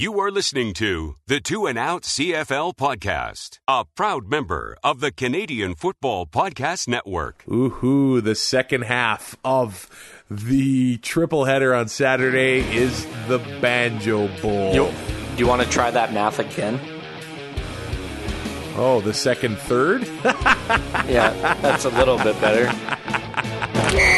You are listening to the Two and Out CFL podcast, a proud member of the Canadian Football Podcast Network. Ooh, the second half of the triple header on Saturday is the Banjo Bowl. You, do you want to try that math again? Oh, the second third? yeah, that's a little bit better.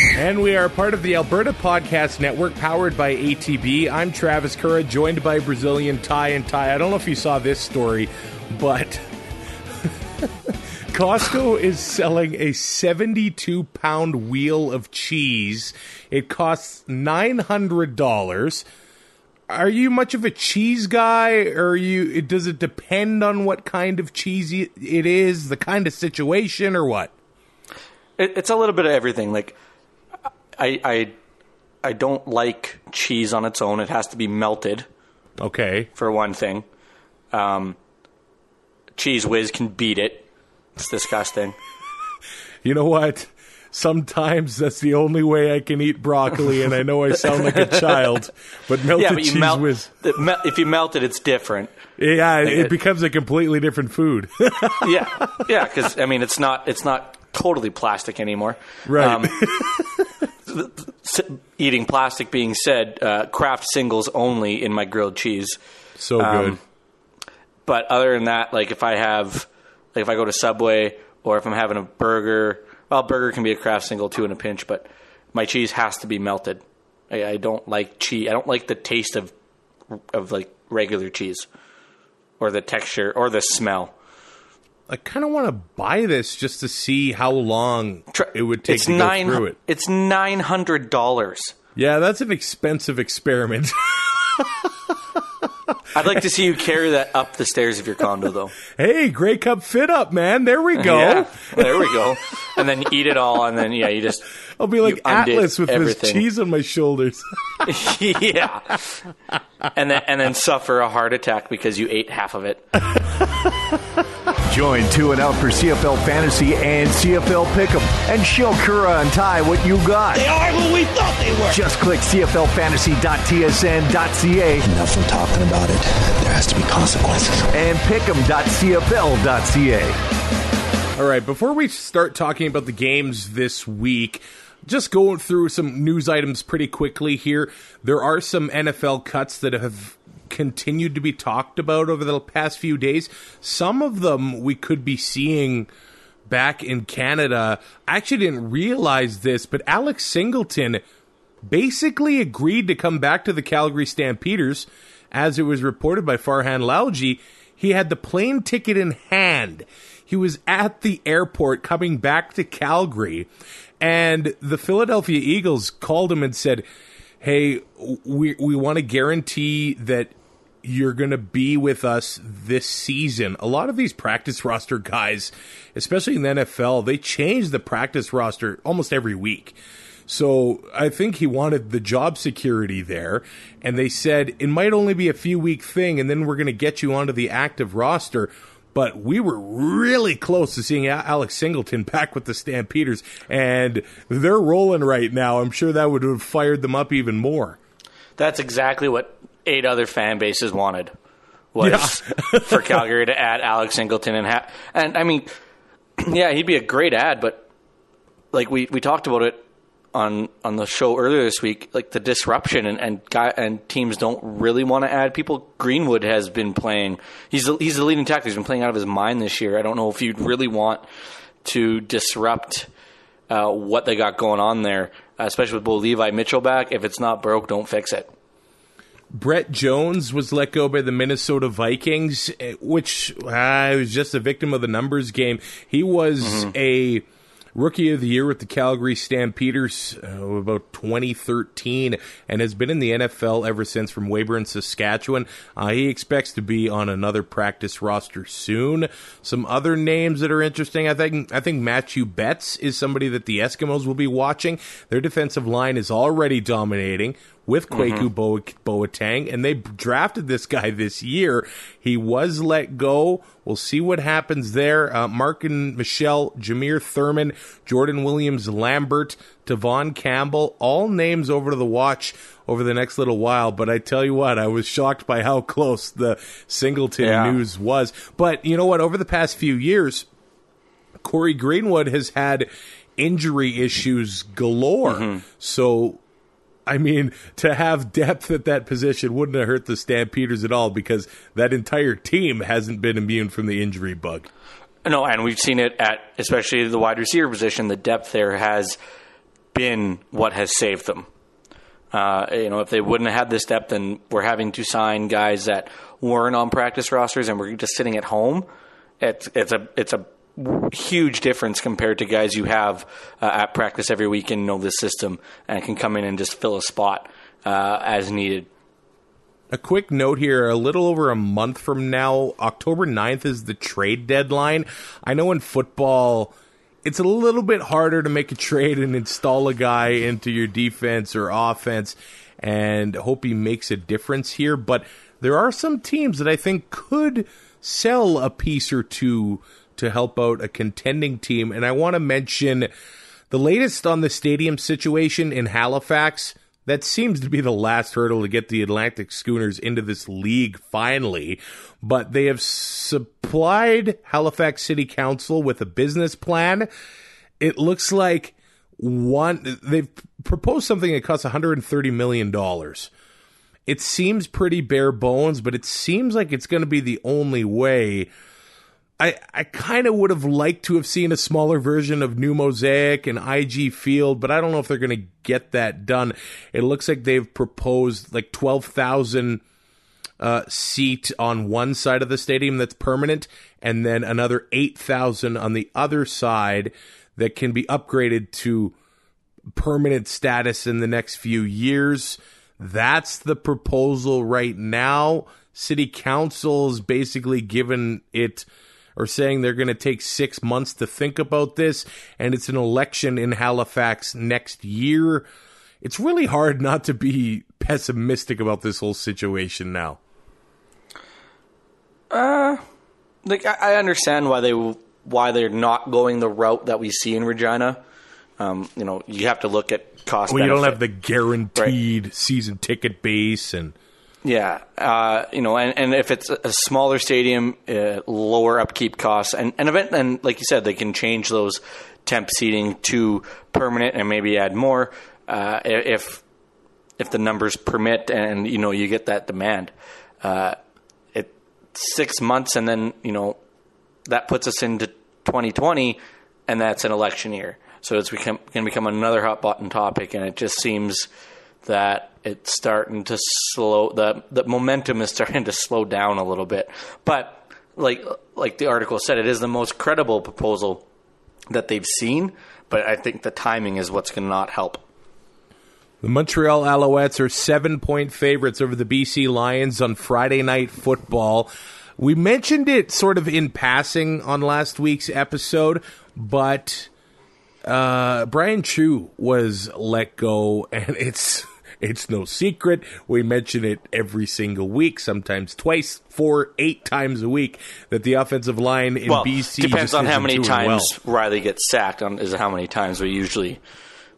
And we are part of the Alberta Podcast Network, powered by ATB. I'm Travis Kura, joined by Brazilian Ty and Ty. I don't know if you saw this story, but Costco is selling a 72 pound wheel of cheese. It costs $900. Are you much of a cheese guy, or you? Does it depend on what kind of cheese it is, the kind of situation, or what? It, it's a little bit of everything. Like, I, I, I don't like cheese on its own. It has to be melted. Okay. For one thing, um, Cheez Whiz can beat it. It's disgusting. you know what? Sometimes that's the only way I can eat broccoli, and I know I sound like a child, but melted yeah, but cheese melt, whiz. If you melt it, it's different. Yeah, it, it, becomes a completely different food. yeah, yeah, because I mean, it's not it's not totally plastic anymore. Right. Um, eating plastic being said, uh, Kraft Singles only in my grilled cheese. So good. Um, but other than that, like if I have, like if I go to Subway or if I'm having a burger well, burger can be a Kraft Single too in a pinch, but my cheese has to be melted. I, I don't like cheese. I don't like the taste of of like regular cheese, or the texture, or the smell. I kind of want to buy this just to see how long it would take it's to nine, go through it. It's nine hundred dollars. Yeah, that's an expensive experiment. I'd like to see you carry that up the stairs of your condo, though. Hey, Grey Cup fit up, man. There we go. Yeah, there we go. And then eat it all, and then yeah, you just. I'll be like Atlas with everything. this cheese on my shoulders. yeah, and then and then suffer a heart attack because you ate half of it. Join Two and Out for CFL Fantasy and CFL Pick'em and show Kura and Ty what you got. They are who we thought they were. Just click CFLFantasy.tsn.ca. Enough from talking about it. There has to be consequences. And Pick'em.cfl.ca. All right, before we start talking about the games this week, just going through some news items pretty quickly here. There are some NFL cuts that have continued to be talked about over the past few days. Some of them we could be seeing back in Canada. I actually didn't realize this, but Alex Singleton basically agreed to come back to the Calgary Stampeders, as it was reported by Farhan Lalji. He had the plane ticket in hand. He was at the airport coming back to Calgary, and the Philadelphia Eagles called him and said, "Hey, we we want to guarantee that you're going to be with us this season. A lot of these practice roster guys, especially in the NFL, they change the practice roster almost every week. So I think he wanted the job security there. And they said it might only be a few week thing, and then we're going to get you onto the active roster. But we were really close to seeing Alex Singleton back with the Stampeders, and they're rolling right now. I'm sure that would have fired them up even more. That's exactly what eight other fan bases wanted was yeah. for Calgary to add Alex Singleton and ha- and I mean, yeah, he'd be a great ad, but like we, we talked about it on on the show earlier this week, like the disruption and and, guy, and teams don't really want to add people. Greenwood has been playing; he's the, he's the leading tackle. He's been playing out of his mind this year. I don't know if you'd really want to disrupt uh, what they got going on there, especially with Bo Levi Mitchell back. If it's not broke, don't fix it. Brett Jones was let go by the Minnesota Vikings, eh, which uh, was just a victim of the numbers game. He was mm-hmm. a Rookie of the year with the Calgary Stampeders uh, about 2013 and has been in the NFL ever since from Weyburn, Saskatchewan. Uh, he expects to be on another practice roster soon. Some other names that are interesting, I think I think Mathieu Betts is somebody that the Eskimos will be watching. Their defensive line is already dominating with Kwaku mm-hmm. Boateng, and they drafted this guy this year. He was let go. We'll see what happens there. Uh, and Michelle, Jameer Thurman, Jordan Williams Lambert, Devon Campbell, all names over to the watch over the next little while. But I tell you what, I was shocked by how close the Singleton yeah. news was. But you know what? Over the past few years, Cory Greenwood has had injury issues galore. Mm-hmm. So I mean, to have depth at that position wouldn't have hurt the Stampeders at all because that entire team hasn't been immune from the injury bug. No, and we've seen it at especially the wide receiver position. The depth there has been what has saved them. Uh, you know, if they wouldn't have had this depth and we're having to sign guys that weren't on practice rosters and we're just sitting at home, it's it's a it's a huge difference compared to guys you have uh, at practice every week and know the system and can come in and just fill a spot uh, as needed. A quick note here a little over a month from now, October 9th is the trade deadline. I know in football, it's a little bit harder to make a trade and install a guy into your defense or offense and hope he makes a difference here, but there are some teams that I think could sell a piece or two to help out a contending team. And I want to mention the latest on the stadium situation in Halifax. That seems to be the last hurdle to get the Atlantic Schooners into this league finally. But they have supplied Halifax City Council with a business plan. It looks like one, they've proposed something that costs $130 million. It seems pretty bare bones, but it seems like it's going to be the only way I, I kind of would have liked to have seen a smaller version of New Mosaic and IG Field, but I don't know if they're going to get that done. It looks like they've proposed like 12,000 uh, seat on one side of the stadium that's permanent, and then another 8,000 on the other side that can be upgraded to permanent status in the next few years. That's the proposal right now. City Council's basically given it are saying they're going to take six months to think about this, and it's an election in Halifax next year. It's really hard not to be pessimistic about this whole situation now. Uh, like I understand why they why they're not going the route that we see in Regina. Um, you know, you have to look at cost. Well, benefit. you don't have the guaranteed right. season ticket base and yeah, uh, you know, and, and if it's a smaller stadium, uh, lower upkeep costs, and and event, and like you said, they can change those temp seating to permanent and maybe add more uh, if if the numbers permit, and you know you get that demand. Uh, it six months, and then you know that puts us into 2020, and that's an election year, so it's become going to become another hot button topic, and it just seems that it's starting to slow the the momentum is starting to slow down a little bit. But like like the article said, it is the most credible proposal that they've seen. But I think the timing is what's going to not help. The Montreal Alouettes are seven point favorites over the BC Lions on Friday Night Football. We mentioned it sort of in passing on last week's episode, but uh, Bryan Chiu was let go, and it's it's no secret. We mention it every single week, sometimes twice, four, eight times a week, that the offensive line in well, BC depends on how many times well. Reilly gets sacked. On is how many times we usually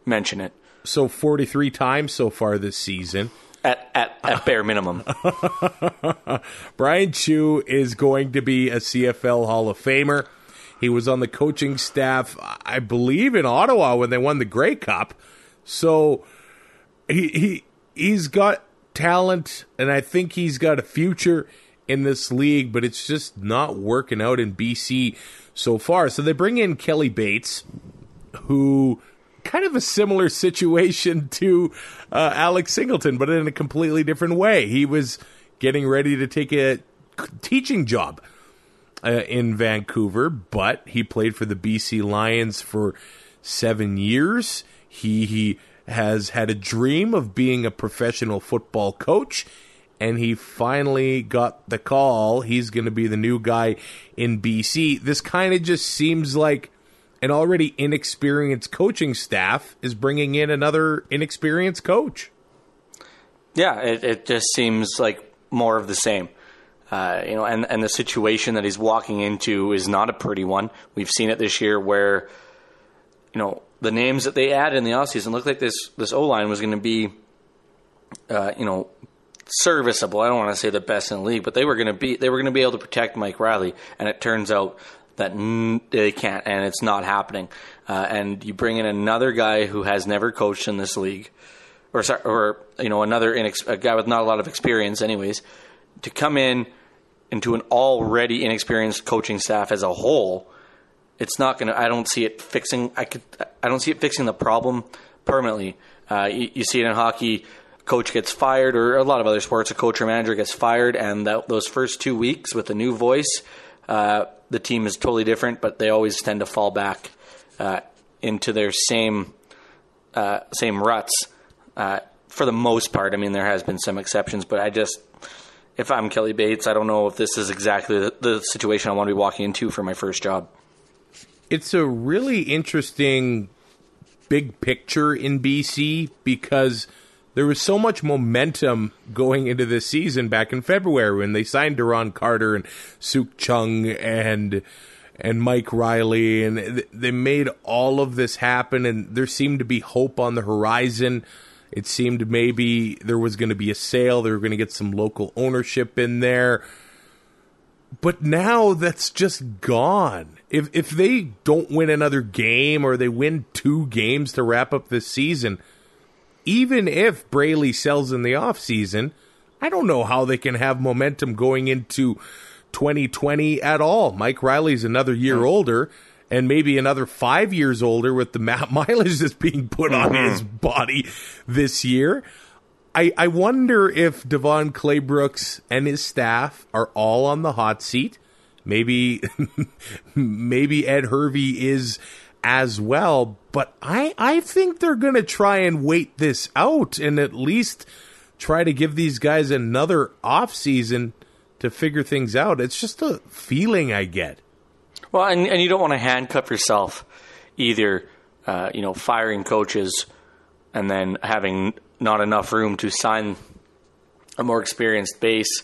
mention it. So forty three times so far this season. At, at, at bare minimum. Bryan Chiu is going to be a CFL Hall of Famer. He was on the coaching staff, I believe, in Ottawa when they won the Grey Cup. So he he he's got talent, and I think he's got a future in this league, but it's just not working out in BC so far. So they bring in Kelly Bates, who kind of a similar situation to uh, Alex Singleton, but in a completely different way. He was getting ready to take a teaching job uh, in Vancouver, but he played for the BC Lions for seven years. He, he has had a dream of being a professional football coach, and he finally got the call. He's going to be the new guy in BC. This kind of just seems like an already inexperienced coaching staff is bringing in another inexperienced coach. Yeah, it, it just seems like more of the same. Uh, you know, and and the situation that he's walking into is not a pretty one. We've seen it this year where, you know, the names that they added in the offseason looked like this this O line was going to be, uh, you know, serviceable. I don't want to say the best in the league, but they were going to be they were going to be able to protect Mike Reilly, and it turns out that n- they can't, and it's not happening. Uh, and you bring in another guy who has never coached in this league, or or you know another inex- a guy with not a lot of experience, anyways to come in into an already inexperienced coaching staff as a whole, it's not going to. I don't see it fixing. I could. I don't see it fixing the problem permanently. Uh, you, you, see it in hockey. Coach gets fired, or a lot of other sports, a coach or manager gets fired, and that, those first two weeks with a new voice, uh, the team is totally different. But they always tend to fall back uh, into their same uh, same ruts. Uh, for the most part, I mean, there has been some exceptions, but I just if I'm Kelly Bates, I don't know if this is exactly the, the, situation I want to be walking into for my first job. It's a really interesting big picture in BC because there was so much momentum going into this season back in February when they signed Duron Carter and Sukh Chungh and and Mike Reilly and they made all of this happen and there seemed to be hope on the horizon it seemed maybe there was going to be a sale, they were going to get some local ownership in there. But now that's just gone. If if they don't win another game or they win two games to wrap up this season, even if Braley sells in the offseason, I don't know how they can have momentum going into 2020 at all. Mike Reilly's another year mm. older and maybe another five years older with the mileage that's being put on mm-hmm. his body this year. I, I wonder if DeVone Claybrooks and his staff are all on the hot seat. Maybe maybe Ed Hervey is as well, but I, I think they're going to try and wait this out and at least try to give these guys another off season to figure things out. It's just a feeling I get. Well, and, and you don't want to handcuff yourself either, uh, you know, firing coaches and then having not enough room to sign a more experienced base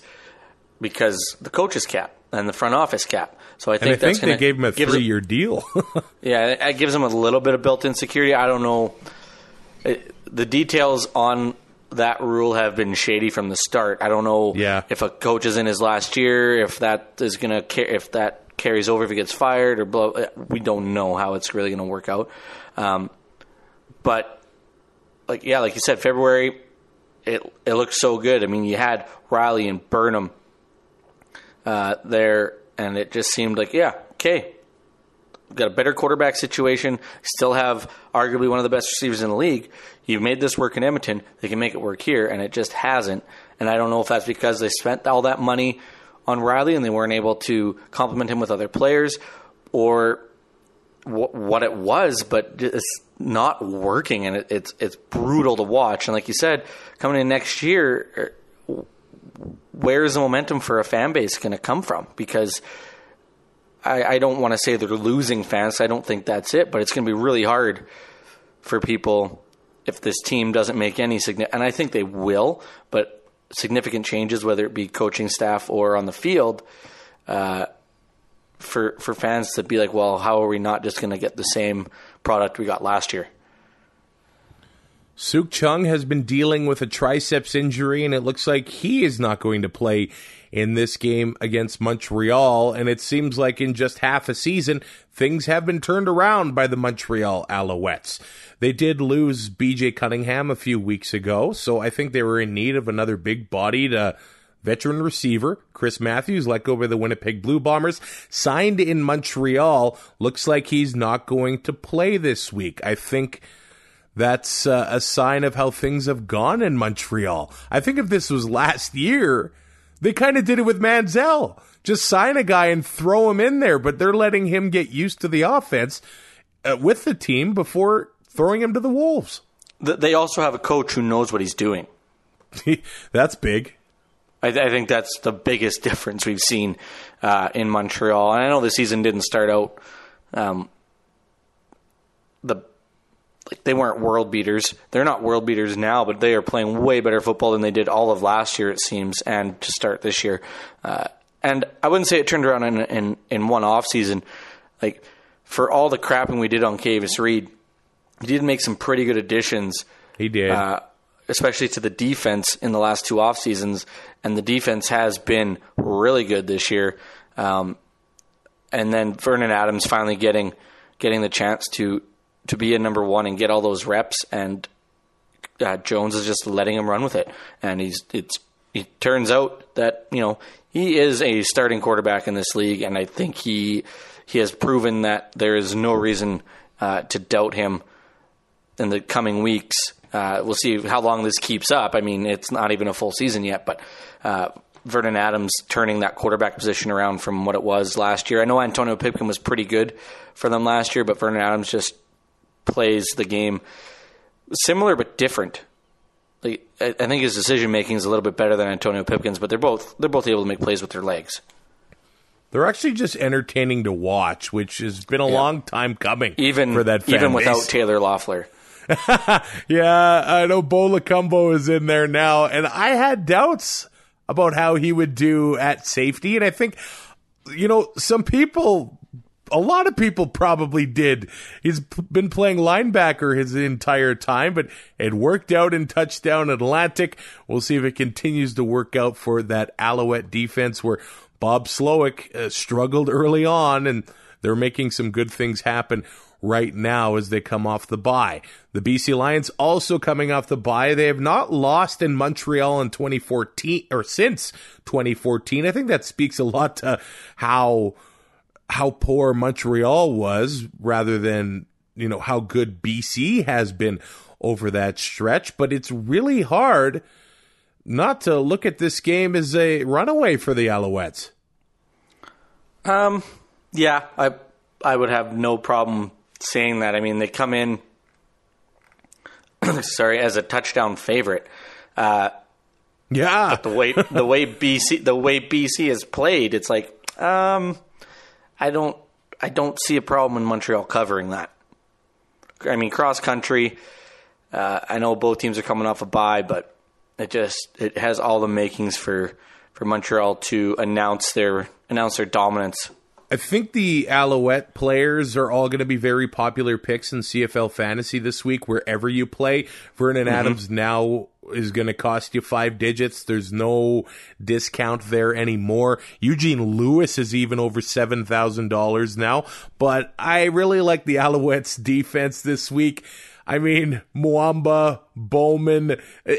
because the coaches cap and the front office cap. So I think, I think they gave him a three year deal. yeah, it gives him a little bit of built in security. I don't know. It, the details on that rule have been shady from the start. I don't know yeah. if a coach is in his last year, if that is going to if that carries over if he gets fired or blow. We don't know how it's really going to work out. Um, but like yeah, like you said, February it it looked so good. I mean, you had Reilly and Burnham uh, there, and it just seemed like yeah, okay. Got a better quarterback situation. Still have arguably one of the best receivers in the league. You've made this work in Edmonton. They can make it work here, and it just hasn't. And I don't know if that's because they spent all that money on Reilly and they weren't able to complement him with other players or what it was, but it's not working and it, it's it's brutal to watch. And like you said, coming in next year, er, where is the momentum for a fan base going to come from? Because I, I don't want to say they're losing fans. I don't think that's it, but it's going to be really hard for people if this team doesn't make any significant. And I think they will, but significant changes, whether it be coaching staff or on the field, uh, for for fans to be like, well, how are we not just going to get the same product we got last year? Sukh Chungh has been dealing with a triceps injury, and it looks like he is not going to play in this game against Montreal. And it seems like in just half a season, things have been turned around by the Montreal Alouettes. They did lose BJ Cunningham a few weeks ago, so I think they were in need of another big bodied uh, veteran receiver. Chris Matthews, let go by the Winnipeg Blue Bombers, signed in Montreal. Looks like he's not going to play this week. I think that's uh, a sign of how things have gone in Montreal. I think if this was last year, they kind of did it with Manziel. Just sign a guy and throw him in there, but they're letting him get used to the offense uh, with the team before throwing him to the wolves. They also have a coach who knows what he's doing. That's big. I, I think that's the biggest difference we've seen uh, in Montreal. And I know the season didn't start out um, like they weren't world beaters. They're not world beaters now, but they are playing way better football than they did all of last year, it seems, and to start this year. Uh, and I wouldn't say it turned around in in, in one off season. Like for all the crapping we did on Kavis Reed, he did make some pretty good additions He did. uh, especially to the defense in the last two off seasons, and the defense has been really good this year. Um, and then Vernon Adams finally getting getting the chance to to be a number one and get all those reps, and uh, Jones is just letting him run with it, and he's it's it turns out that you know he is a starting quarterback in this league, and I think he he has proven that there is no reason uh, to doubt him in the coming weeks. Uh, we'll see how long this keeps up. I mean, it's not even a full season yet, but uh, Vernon Adams turning that quarterback position around from what it was last year. I know Antonio Pipkin was pretty good for them last year, but Vernon Adams just plays the game similar but different. Like, I I think his decision making is a little bit better than Antonio Pipkin's, but they're both they're both able to make plays with their legs. They're actually just entertaining to watch, which has been a long time coming. Even for that, fan even without. Taylor Loffler. Yeah, I know Bo Lokombo is in there now, and I had doubts about how he would do at safety, and I think, you know, some people, a lot of people probably did. He's p- been playing linebacker his entire time, but it worked out in touchdown Atlantic. We'll see if it continues to work out for that Alouette defense where Bob Slowick uh, struggled early on, and they're making some good things happen right now as they come off the bye. The BC Lions also coming off the bye. They have not lost in Montreal in 2014 or since 2014. I think that speaks a lot to how how poor Montreal was rather than, you know, how good BC has been over that stretch, but it's really hard not to look at this game as a runaway for the Alouettes. Um, yeah, I I would have no problem saying that. I mean, they come in, sorry, as a touchdown favorite. Uh, Yeah. the way the way BC the way BC has played, it's like um, I don't I don't see a problem in Montreal covering that. I mean, cross country. Uh, I know both teams are coming off a bye, but it just it has all the makings for for Montreal to announce their announce their dominance. I think the Alouette players are all going to be very popular picks in CFL fantasy this week, wherever you play. Vernon Adams now is going to cost you five digits. There's no discount there anymore. Eugene Lewis is even over $7,000 now. But I really like the Alouettes defense this week. I mean, Muamba, Bowman,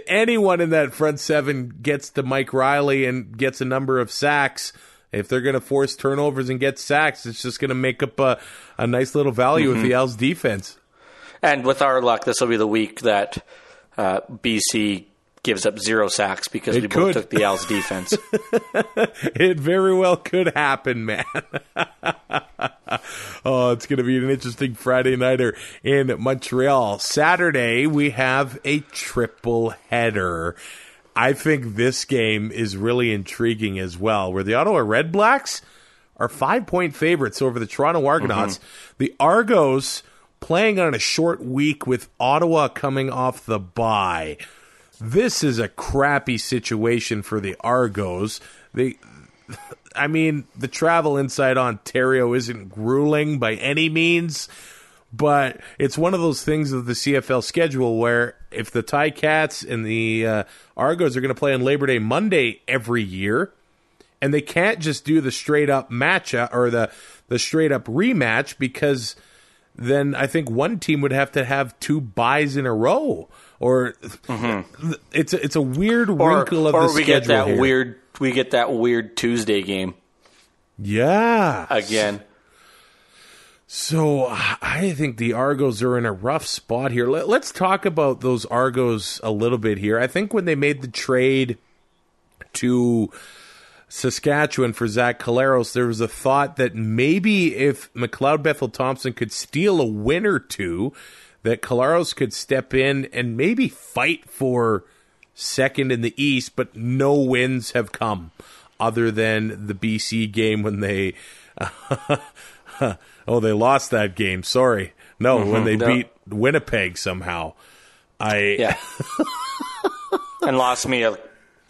anyone in that front seven gets to Mike Reilly and gets a number of sacks. If they're going to force turnovers and get sacks, it's just going to make up a, a nice little value with mm-hmm. the Owls defense. And with our luck, this will be the week that uh, BC gives up zero sacks because It we could. both took the Owls defense. It very well could happen, man. oh, it's going to be an interesting Friday nighter in Montreal. Saturday, we have a triple header. I think this game is really intriguing as well, where the Ottawa Red Blacks are five point favorites over the Toronto Argonauts. The Argos playing on a short week with Ottawa coming off the bye. This is a crappy situation for the Argos. They I mean, the travel inside Ontario isn't grueling by any means, but it's one of those things of the CFL schedule where if the Tie Cats and the uh, Argos are going to play on Labor Day Monday every year, and they can't just do the straight up match or the the straight up rematch because then I think one team would have to have two buys in a row, or it's a, it's a weird Mm-hmm. or wrinkle of or the we schedule get that here. weird we get that weird Tuesday game yeah again. So I think the Argos are in a rough spot here. Let, us talk about those Argos a little bit here. I think when they made the trade to Saskatchewan for Zach Collaros, there was a thought that maybe if McLeod Bethel Thompson could steal a win or two, that Collaros could step in and maybe fight for second in the East, but no wins have come other than the BC game when they oh they lost that game. Sorry, no, mm-hmm, when they no. beat Winnipeg somehow. I yeah, and lost me a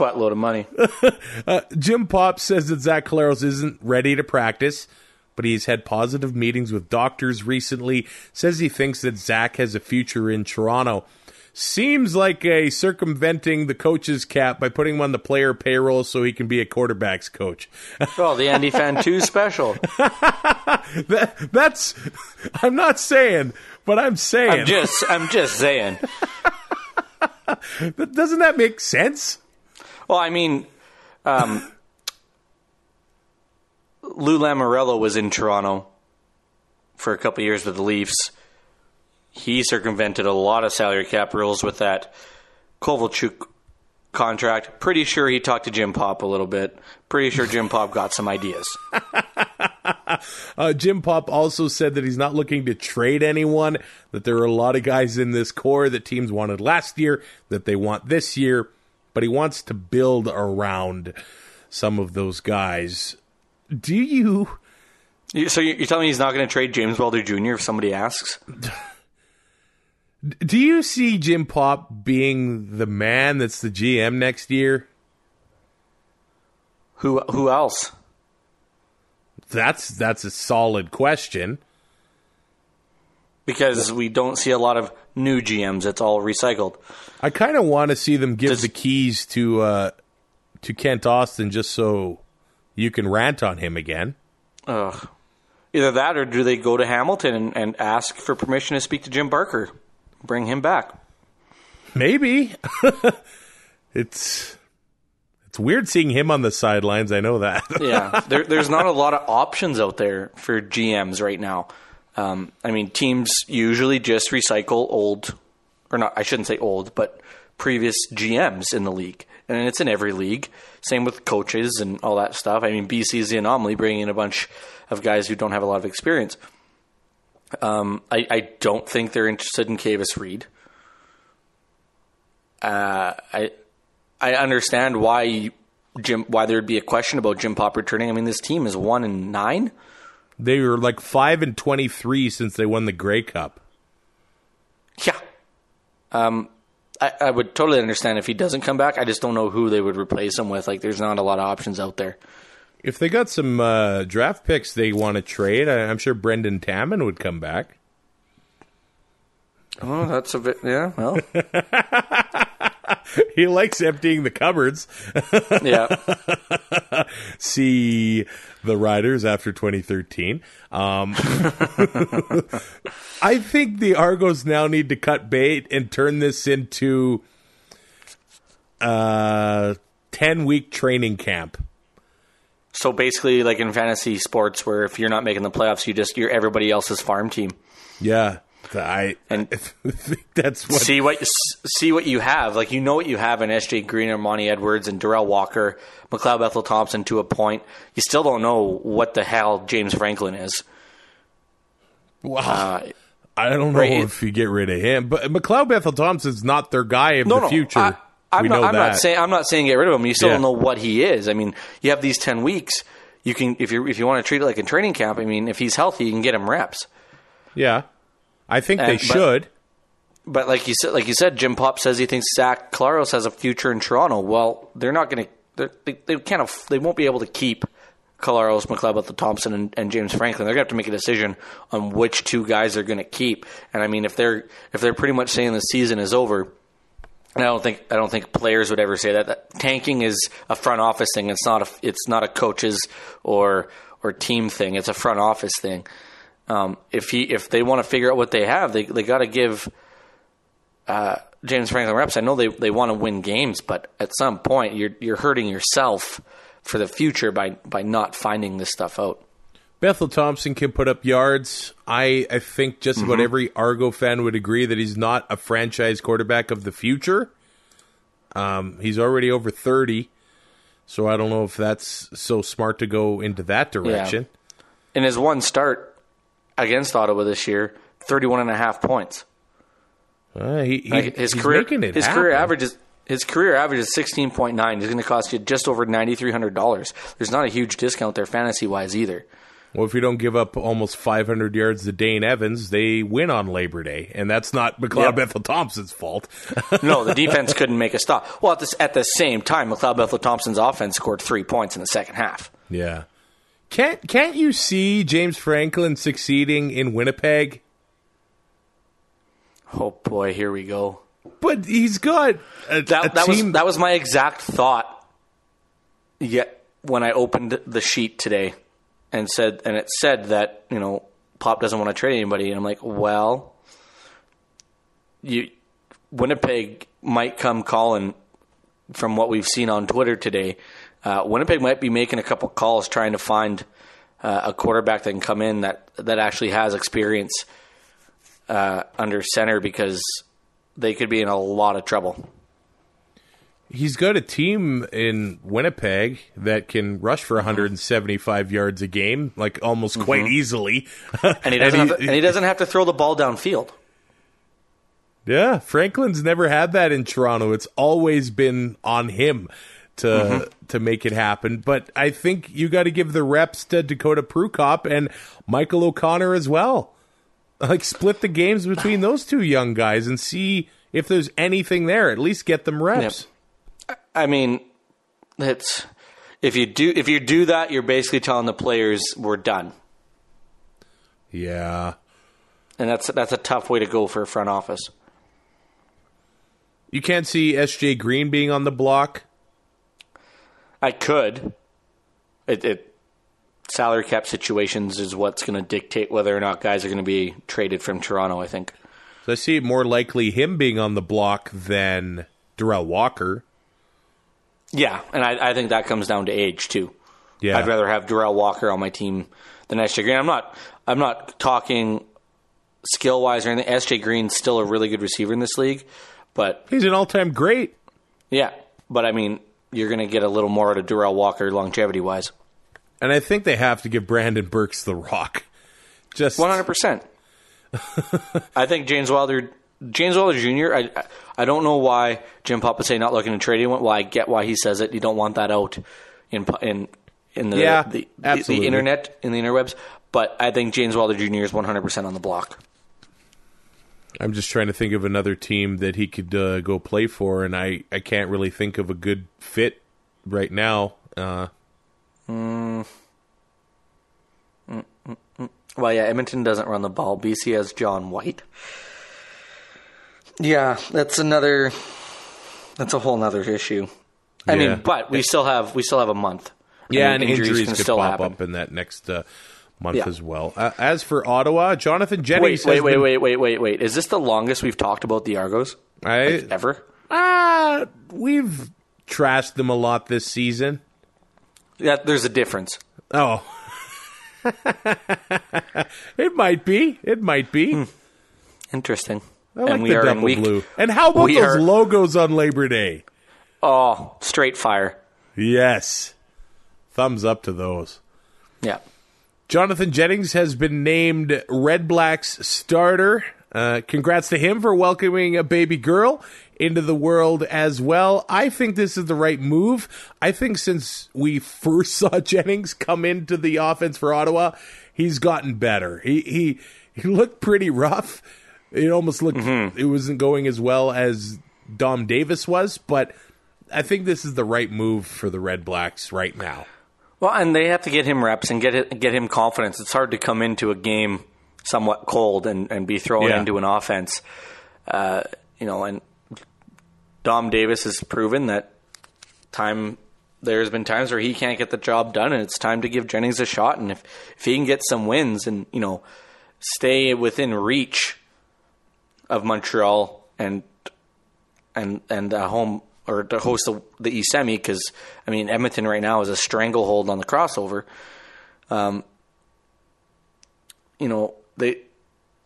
buttload of money. uh, Jim Popp says that Zach Collaros isn't ready to practice, but he's had positive meetings with doctors recently. Says he thinks that Zach has a future in Toronto. Seems like a circumventing the coach's cap by putting him on the player payroll so he can be a quarterback's coach. well, the Andy Fantuz special. that, that's. I'm not saying, but I'm saying. I'm just. I'm just saying. Doesn't that make sense? Well, I mean, um, Lou Lamoriello was in Toronto for a couple years with the Leafs. He circumvented a lot of salary cap rules with that Kovalchuk contract. Pretty sure he talked to Jim Popp a little bit. Pretty sure Jim Popp got some ideas. uh, Jim Popp also said that he's not looking to trade anyone, that there are a lot of guys in this core that teams wanted last year that they want this year but he wants to build around some of those guys. Do you? So you're telling me he's not going to trade James Wilder Jr. if somebody asks? Do you see Jim Popp being the man that's the GM next year? Who who else? That's that's a solid question. Because we don't see a lot of new GMs. It's all recycled. I kind of want to see them give Does, the keys to uh, to Kent Austin just so you can rant on him again. Ugh. Either that, or do they go to Hamilton and, and ask for permission to speak to Jim Barker, bring him back? Maybe. it's it's weird seeing him on the sidelines. I know that. yeah, there, there's not a lot of options out there for GMs right now. Um, I mean, teams usually just recycle old, or not, I shouldn't say old, but previous GMs in the league. And it's in every league. Same with coaches and all that stuff. I mean, BC is the anomaly, bringing in a bunch of guys who don't have a lot of experience. Um, I, I, don't think they're interested in Kavis Reed. Uh, I I understand why Jim why there would be a question about Jim Popp returning. I mean, this team is one and nine. They were like five and twenty three since they won the Grey Cup. Yeah. Um, I, I, would totally understand if he doesn't come back. I just don't know who they would replace him with. Like, there's not a lot of options out there. If they got some uh, draft picks they want to trade, I, am sure Brendan Taman would come back. Oh, that's a bit. Yeah, well. he likes emptying the cupboards. yeah. See the Riders after 2013. Um, I think the Argos now need to cut bait and turn this into a 10 week training camp. So basically, like in fantasy sports, where if you're not making the playoffs, you just you're everybody else's farm team. Yeah, I and I think that's what see what see what you have. Like you know what you have in SJ Green and Monty Edwards and Derel Walker, McLeod Bethel Thompson to a point. You still don't know what the hell James Franklin is. Wow. Uh, I don't know right, if you get rid of him, but McLeod Bethel Thompson's not their guy of no, the no, future. I, I'm, not, I'm not, saying I'm not saying get rid of him. You still yeah. don't know what he is. I mean, you have these ten weeks. You can if you if you want to treat it like a training camp. I mean, if he's healthy, you can get him reps. Yeah. I think and, they should. But, but, like you said, like you said, Jim Popp says he thinks Zach Collaros has a future in Toronto. Well, they're not going to. They, they can't. They won't be able to keep Collaros, McLeod, the Thompson, and, and, James Franklin. They're going to have to make a decision on which two guys they're going to keep. And I mean, if they're if they're pretty much saying the season is over, and I don't think I don't think players would ever say that. that tanking is a front office thing. It's not a it's not a coaches or or team thing. It's a front office thing. Um, if he if they want to figure out what they have, they they got to give uh, James Franklin reps. I know they they want to win games, but at some point you're you're hurting yourself for the future by by not finding this stuff out. Bethel Thompson can put up yards. I, I think just mm-hmm. about every Argo fan would agree that he's not a franchise quarterback of the future. Um, he's already over 30. So I don't know if that's so smart to go into that direction. In his one start against Ottawa this year, 31 and a half points. Uh, he, he- Like his career his happen. career average is his career average is 16.9. He's going to cost you just over $9300. There's not a huge discount there fantasy wise either. Well, if you don't give up almost 500 yards to Dane Evans, they win on Labor Day, and that's not McLeod Yep. Bethel Thompson's fault. No, the defense couldn't make a stop. Well, at, this, at the same time, McLeod Bethel Thompson's offense scored three points in the second half. yeah. Can't can't you see James Franklin succeeding in Winnipeg? Oh boy, here we go. But he's got a, That, a that was that was my exact thought. Yet when I opened the sheet today and said and it said that you know Popp doesn't want to trade anybody, and I'm like, well, you Winnipeg might come calling from what we've seen on Twitter today. Uh, Winnipeg might be making a couple calls trying to find uh, a quarterback that can come in that that actually has experience uh, under center because they could be in a lot of trouble. he's got a team in Winnipeg that can rush for 175 yards a game, like almost quite easily. Mm-hmm. And he doesn't have to, and he doesn't have to throw the ball downfield. Yeah, Franklin's never had that in Toronto. It's always been on him to Mm-hmm. to make it happen. But I think you got to give the reps to Dakota Prukop and Michael O'Connor as well. Like split the games between those two young guys and see if there's anything there. At least get them reps. I mean, it's if you do if you do that, you're basically telling the players we're done, Yeah. and that's that's a tough way to go for a front office. You can't see SJ Green being on the block. I could. It, it salary cap situations is what's going to dictate whether or not guys are going to be traded from Toronto. I think. So I see more likely him being on the block than Derel Walker. Yeah, and I, I think that comes down to age too. Yeah. I'd rather have Derel Walker on my team than SJ Green. I'm not. I'm not talking skill wise or anything. SJ Green's still a really good receiver in this league, but He's an all-time great. yeah. But I mean, you're going to get a little more out of Derel Walker longevity wise. And I think they have to give Brandon Burks the rock. Just One hundred percent. I think James Wilder, James Wilder Jr. I I don't know why Jim Papasay not looking to trade him. Well, I get why he says it. You don't want that out in in in the Yeah, the, the, the internet in the interwebs. But I think James Wilder Jr. is one hundred percent on the block. I'm just trying to think of another team that he could uh, go play for, and I, I can't really think of a good fit right now. Uh, Well, yeah, Edmonton doesn't run the ball. BC has John White. Yeah, that's another. That's a whole nother issue. I Yeah. mean, but we still have we still have a month. I yeah, mean, and injuries, can could still pop happen. up in that next uh, month Yeah. as well. Uh, as for Ottawa, Jonathan Jennings. Wait, wait, wait, wait, wait, wait, wait. Is this the longest we've talked about the Argos I, ever? uh, we've trashed them a lot this season. Yeah, there's a difference. Oh. it might be. It might be. Interesting. I like and we the are week. blue. And how about those are- logos on Labor Day? Oh, straight fire. Yes. Thumbs up to those. Yeah. Jonathan Jennings has been named Red Blacks starter. Uh, congrats to him for welcoming a baby girl into the world as well. I think this is the right move. I think since we first saw Jennings come into the offense for Ottawa, he's gotten better. He he he looked pretty rough. It almost looked it wasn't going as well as Dom Davis was, but I think this is the right move for the Red Blacks right now. Well, and they have to get him reps and get it, get him confidence. It's hard to come into a game somewhat cold and, and be thrown Yeah. into an offense. Uh, you know, and Dom Davis has proven that time there's been times where he can't get the job done, and it's time to give Jennings a shot. And if if he can get some wins and you know stay within reach of Montreal and and and a home or to host the, the East Semi because I mean Edmonton right now is a stranglehold on the crossover. Um, you know they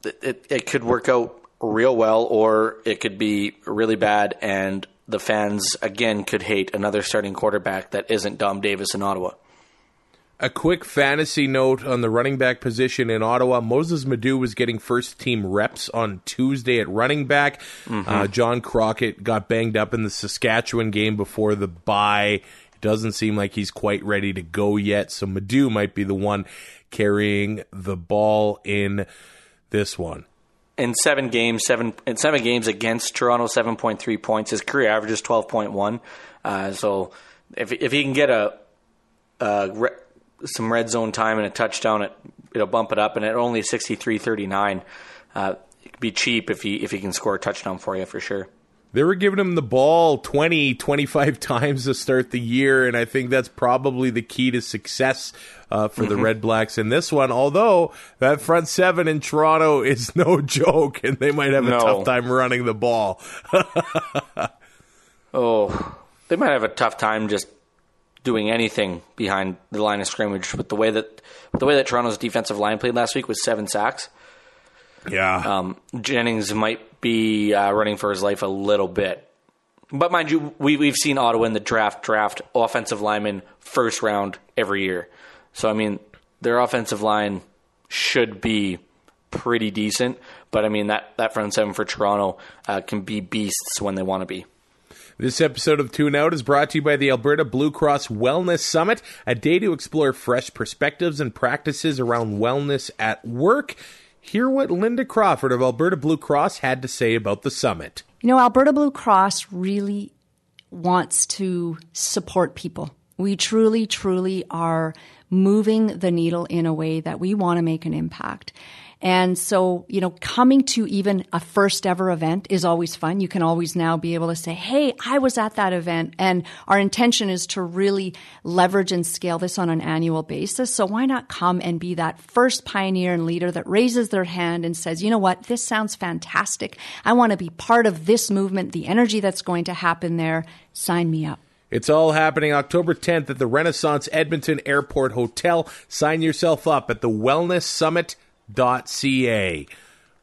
it, it it could work out real well or it could be really bad and the fans again could hate another starting quarterback that isn't Dom Davis in Ottawa. A quick fantasy note on the running back position in Ottawa. Mossis Madu was getting first team reps on Tuesday at running back. Mm-hmm. Uh, John Crockett got banged up in the Saskatchewan game before the bye. It doesn't seem like he's quite ready to go yet, so Madu might be the one carrying the ball in this one. In seven games, seven in seven games against Toronto, seven point three points. His career average is twelve point one. Uh, so if if he can get a, a re- some red zone time and a touchdown, it, it'll bump it up. And at only 63-39, uh, it could be cheap if he if he can score a touchdown for you for sure. They were giving him the ball 20, 25 times to start the year, and I think that's probably the key to success uh, for mm-hmm. the Red Blacks in this one. Although that front seven in Toronto is no joke, and they might have no. a tough time running the ball. oh, they might have a tough time just doing anything behind the line of scrimmage with the way that with the way that Toronto's defensive line played last week with seven sacks. Yeah, um, Jennings might be uh, running for his life a little bit, but mind you, we we've seen Ottawa in the draft draft offensive lineman first round every year. So I mean, their offensive line should be pretty decent, but I mean that that front seven for Toronto uh, can be beasts when they want to be. This episode of Two and Out is brought to you by the Alberta Blue Cross Wellness Summit, a day to explore fresh perspectives and practices around wellness at work. Hear what Linda Crawford of Alberta Blue Cross had to say about the summit. You know, Alberta Blue Cross really wants to support people. We truly, truly are moving the needle in a way that we want to make an impact. And so, you know, coming to even a first ever event is always fun. You can always now be able to say, Hey, I was at that event. And our intention is to really leverage and scale this on an annual basis. So why not come and be that first pioneer and leader that raises their hand and says, you know what? This sounds fantastic. I want to be part of this movement, the energy that's going to happen there. Sign me up. It's all happening October 10th at the Renaissance Edmonton Airport Hotel. Sign yourself up at the Wellness Summit ca.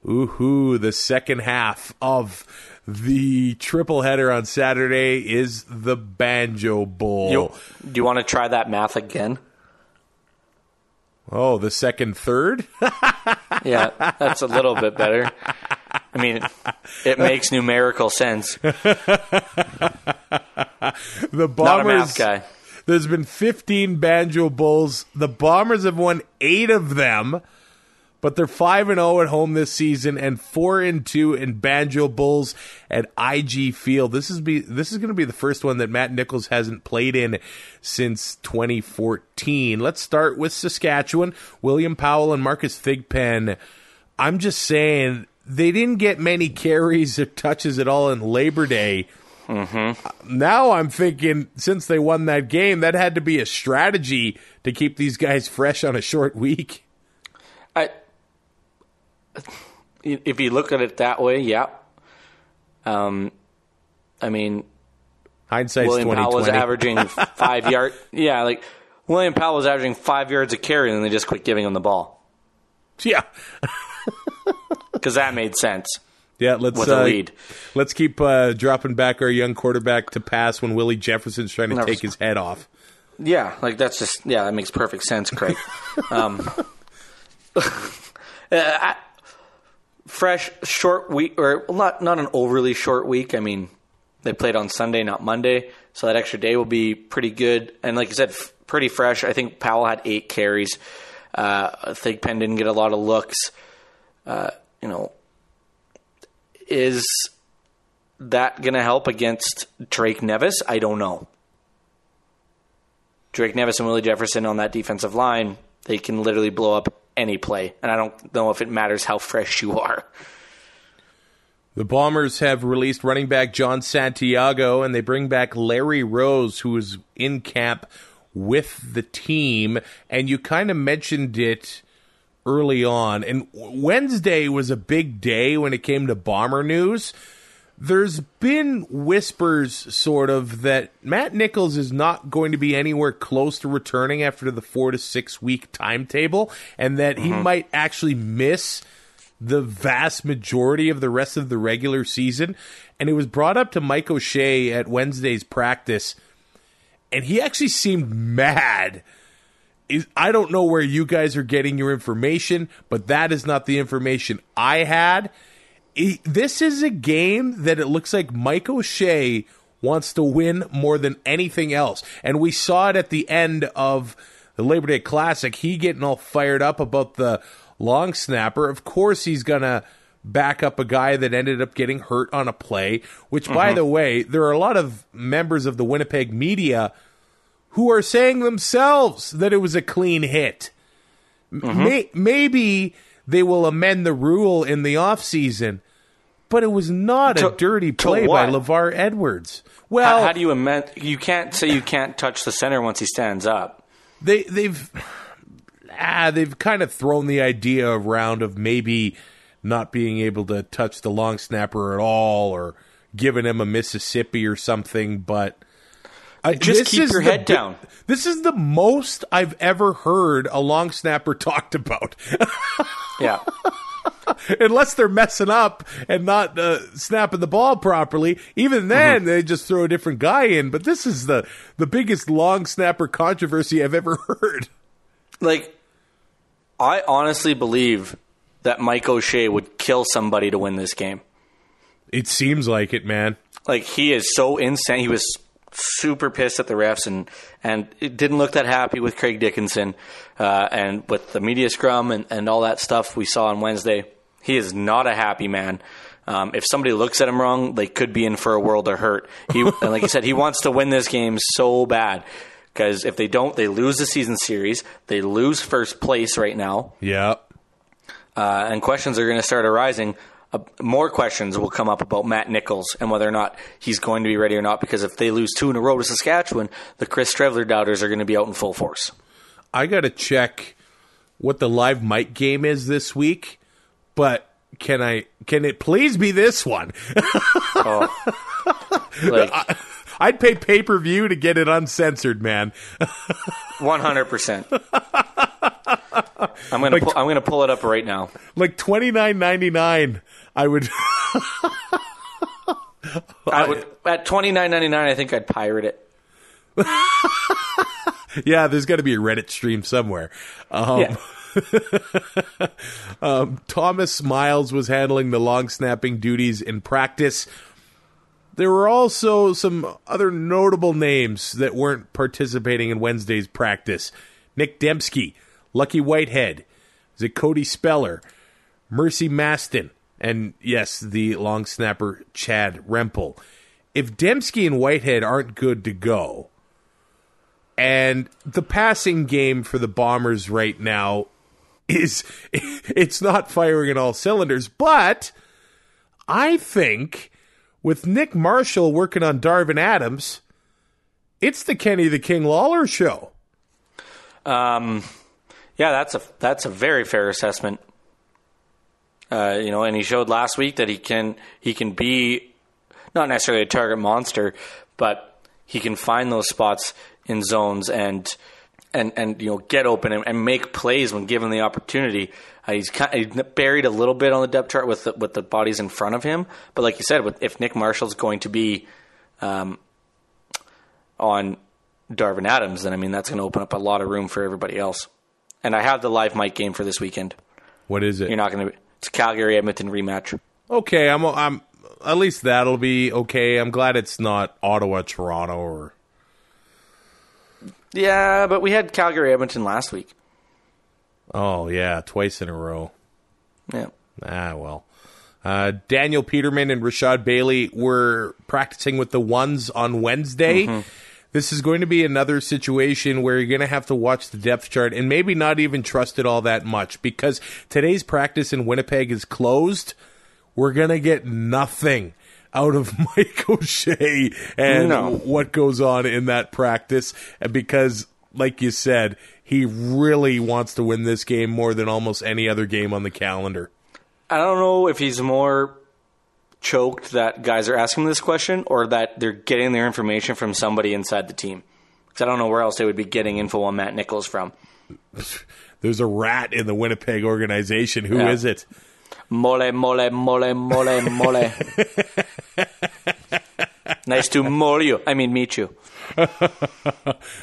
Ooh, the second half of the triple header on Saturday is the Banjo Bowl. You, do you want to try that math again? Oh, the second third? yeah, that's a little bit better. I mean, it makes numerical sense. the Bombers guy. There's been 15 Banjo Bowls. The Bombers have won 8 of them but they're 5 and 0 at home this season and 4 and 2 in Banjo Bowls at IG Field. This is be this is going to be the first one that Matt Nichols hasn't played in since 2014. Let's start with Saskatchewan. William Powell and Marcus Thigpen. I'm just saying they didn't get many carries or touches at all in Labor Day. Mm-hmm. Now I'm thinking, since they won that game, that had to be a strategy to keep these guys fresh on a short week. I if you look at it that way, yeah. Um, I mean, hindsight. William Powell was averaging five yard. Yeah, like William Powell was averaging five yards a carry, and they just quit giving him the ball. Yeah, because that made sense. Yeah, let's with uh, lead. Let's keep uh, dropping back our young quarterback to pass when Willie Jefferson's trying to Never take his head off. Yeah, like that's just yeah, that makes perfect sense, Craig. um, uh, I, fresh short week or not not an overly short week. I mean, they played on Sunday, not Monday, so that extra day will be pretty good. And like I said, f- pretty fresh. I think Powell had eight carries. Uh, I think Penn didn't get a lot of looks. Uh, you know, is that going to help against Drake Nevis? I don't know. Drake Nevis and Willie Jefferson on that defensive line, they can literally blow up any play, and I don't know if it matters how fresh you are. The Bombers have released running back John Santiago, and they bring back Larry Rose, who is in camp with the team. And you kind of mentioned it early on. And Wednesday was a big day when it came to Bomber news there's been whispers, sort of, that Matt Nichols is not going to be anywhere close to returning after the four to six week timetable, and that mm-hmm. he might actually miss the vast majority of the rest of the regular season. And it was brought up to Mike O'Shea at Wednesday's practice, and he actually seemed mad. Is I don't know where you guys are getting your information, but that is not the information I had. It- this is a game that it looks like Mike O'Shea wants to win more than anything else. And we saw it at the end of the Labor Day Classic. He getting all fired up about the long snapper. Of course, he's going to back up a guy that ended up getting hurt on a play, which, by mm-hmm. the way, there are a lot of members of the Winnipeg media who are saying themselves that it was a clean hit. May- maybe they will amend the rule in the offseason, but it was not a dirty play by? LeVar Edwards. How, Well, how do you amend? You can't say you can't touch the center once he stands up. they they've ah, they've kind of thrown the idea around of maybe not being able to touch the long snapper at all or giving him a Mississippi or something, but I, Just keep your head down. This is the most I've ever heard a long snapper talked about. Yeah. Unless they're messing up and not uh, snapping the ball properly, even then Mm-hmm. they just throw a different guy in. But this is the the biggest long snapper controversy I've ever heard. like, I honestly believe that Mike O'Shea would kill somebody to win this game. It seems like it, man. Like he is so insane. He was super pissed at the refs and and it didn't look that happy with Craig Dickenson uh, and with the media scrum and, and all that stuff we saw on Wednesday. He is not a happy man. Um, if somebody looks at him wrong, they could be in for a world of hurt. He and like I said, he wants to win this game so bad because if they don't, they lose the season series. They lose first place right now Yeah. uh, and questions are going to start arising. Uh, more questions will come up about Matt Nichols and whether or not he's going to be ready or not. Because if they lose two in a row to Saskatchewan, the Chris Streveler doubters are going to be out in full force. I got to check what the live mic game is this week, but can I can it please be this one? Like I'd pay pay-per-view to get it uncensored, man. one hundred percent. I'm gonna pull, I'm gonna pull it up right now. like 29.99 I would I would, at twenty nine ninety nine, I think I'd pirate it. Yeah, there's got to be a Reddit stream somewhere. Um, Yeah. Thomas Miles was handling the long snapping duties in practice. There were also some other notable names that weren't participating in Wednesday's practice. Nick Dembski, Lucky Whitehead, is it Cody Speller, Mercy Maston, and yes, the long snapper Chad Rempel. If Dembski and Whitehead aren't good to go, and the passing game for the Bombers right now is it's not firing at all cylinders, but I think with Nick Marshall working on Darvin Adams, it's the Kenny the King Lawler show. Um, yeah, that's a that's a very fair assessment. Uh, you know, and he showed last week that he can he can be not necessarily a target monster, but he can find those spots in zones and and and you know get open and, and make plays when given the opportunity. Uh, he's kind he's buried a little bit on the depth chart with the, with the bodies in front of him, but like you said, with, if Nick Marshall's going to be um, on Darvin Adams, then I mean that's going to open up a lot of room for everybody else. And I have the live mic game for this weekend. What is it? You're not going to. It's a Calgary Edmonton rematch. okay, I'm I'm at least that'll be okay. I'm glad it's not Ottawa Toronto or Yeah, but we had Calgary Edmonton last week. Oh yeah, twice in a row. Yeah. Ah, well. Uh, Daniel Petermann and Rasheed Bailey were practicing with the ones on Wednesday. This is going to be another situation where you're going to have to watch the depth chart and maybe not even trust it all that much because today's practice in Winnipeg is closed. We're going to get nothing out of Mike O'Shea and No. what goes on in that practice because, like you said, he really wants to win this game more than almost any other game on the calendar. I don't know if he's more choked that guys are asking this question or that they're getting their information from somebody inside the team. Because I don't know where else they would be getting info on Matt Nichols from. There's a rat in the Winnipeg organization. Who is Yeah. it? Mole, mole, mole, mole, mole. nice to mole you. I mean, meet you.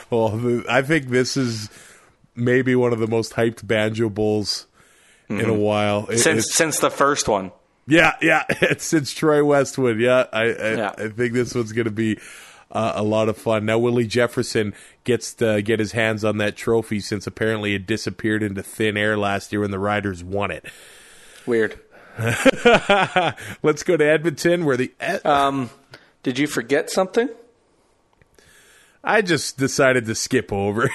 Well, I think this is maybe one of the most hyped banjo bowls in a mm-hmm. while. It- Since since the first one. Yeah, yeah, it's since Troy Westwood. Yeah, I, I, Yeah. I think this one's going to be uh, a lot of fun. Now, Willie Jefferson gets to get his hands on that trophy since apparently it disappeared into thin air last year when the Riders won it. Weird. Let's go to Edmonton, where the Um, did you forget something? I just decided to skip over it.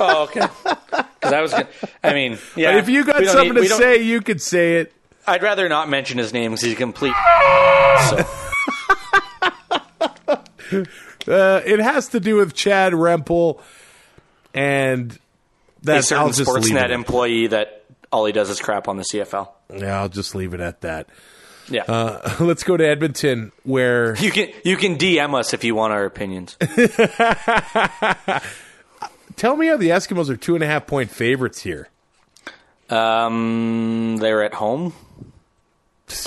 Oh, okay. Because I was, gonna, I mean, yeah. But if you got something need- to say, you could say it. I'd rather not mention his name because he's a complete. So Uh, it has to do with Chad Rempel, and a I'll certain just Sportsnet employee that all he does is crap on the CFL. Yeah, I'll just leave it at that. Yeah. Uh, let's go to Edmonton, where you can you can DM us if you want our opinions. tell me how the Eskimos are two and a half point favorites here. Um, they're at home,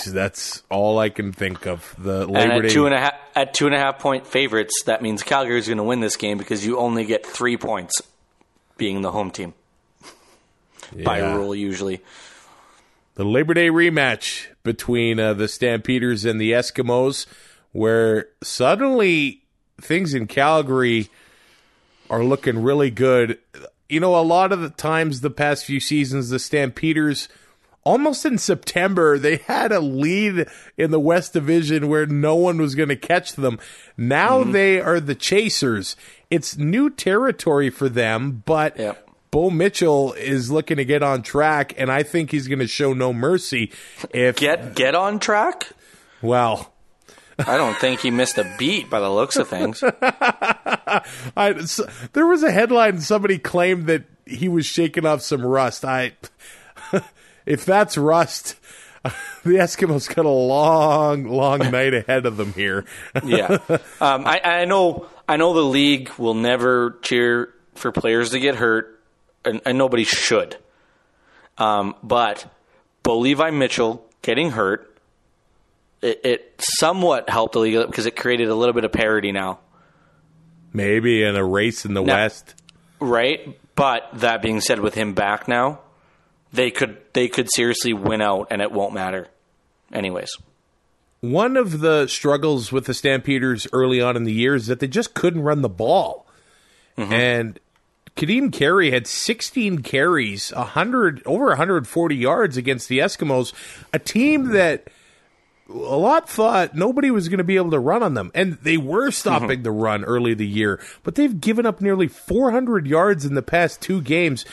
That's all I can think of. The and at Day. two and a half at two and a half point favorites, that means Calgary's going to win this game because you only get three points being the home team by rule usually. the Labor Day rematch between uh, the Stampeders and the Eskimos, where suddenly things in Calgary are looking really good. You know, a lot of the times the past few seasons, the Stampeders, almost in September, they had a lead in the West Division where no one was going to catch them. Now mm-hmm. they are the chasers. It's new territory for them, but. Yep. Bo Mitchell is looking to get on track, and I think he's going to show no mercy. If Get get on track. well, I don't think he missed a beat by the looks of things. I, s there was a headline. Somebody claimed that he was shaking off some rust. I, if that's rust, the Eskimos got a long, long night ahead of them here. yeah. Um, I, I know. I know the league will never cheer for players to get hurt, and, and nobody should. Um, but Bo Levi Mitchell getting hurt, it, it somewhat helped the league because it created a little bit of parity now, Maybe in a race in the No. West. right? But that being said, with him back now, they could they could seriously win out, and it won't matter, anyways. One of the struggles with the Stampeders early on in the year is that they just couldn't run the ball. Mm-hmm. And Kadeem Carey had 16 carries, 100 over 140 yards against the Eskimos, a team that a lot thought nobody was going to be able to run on them. And they were stopping mm-hmm. the run early the year, but they've given up nearly 400 yards in the past two games.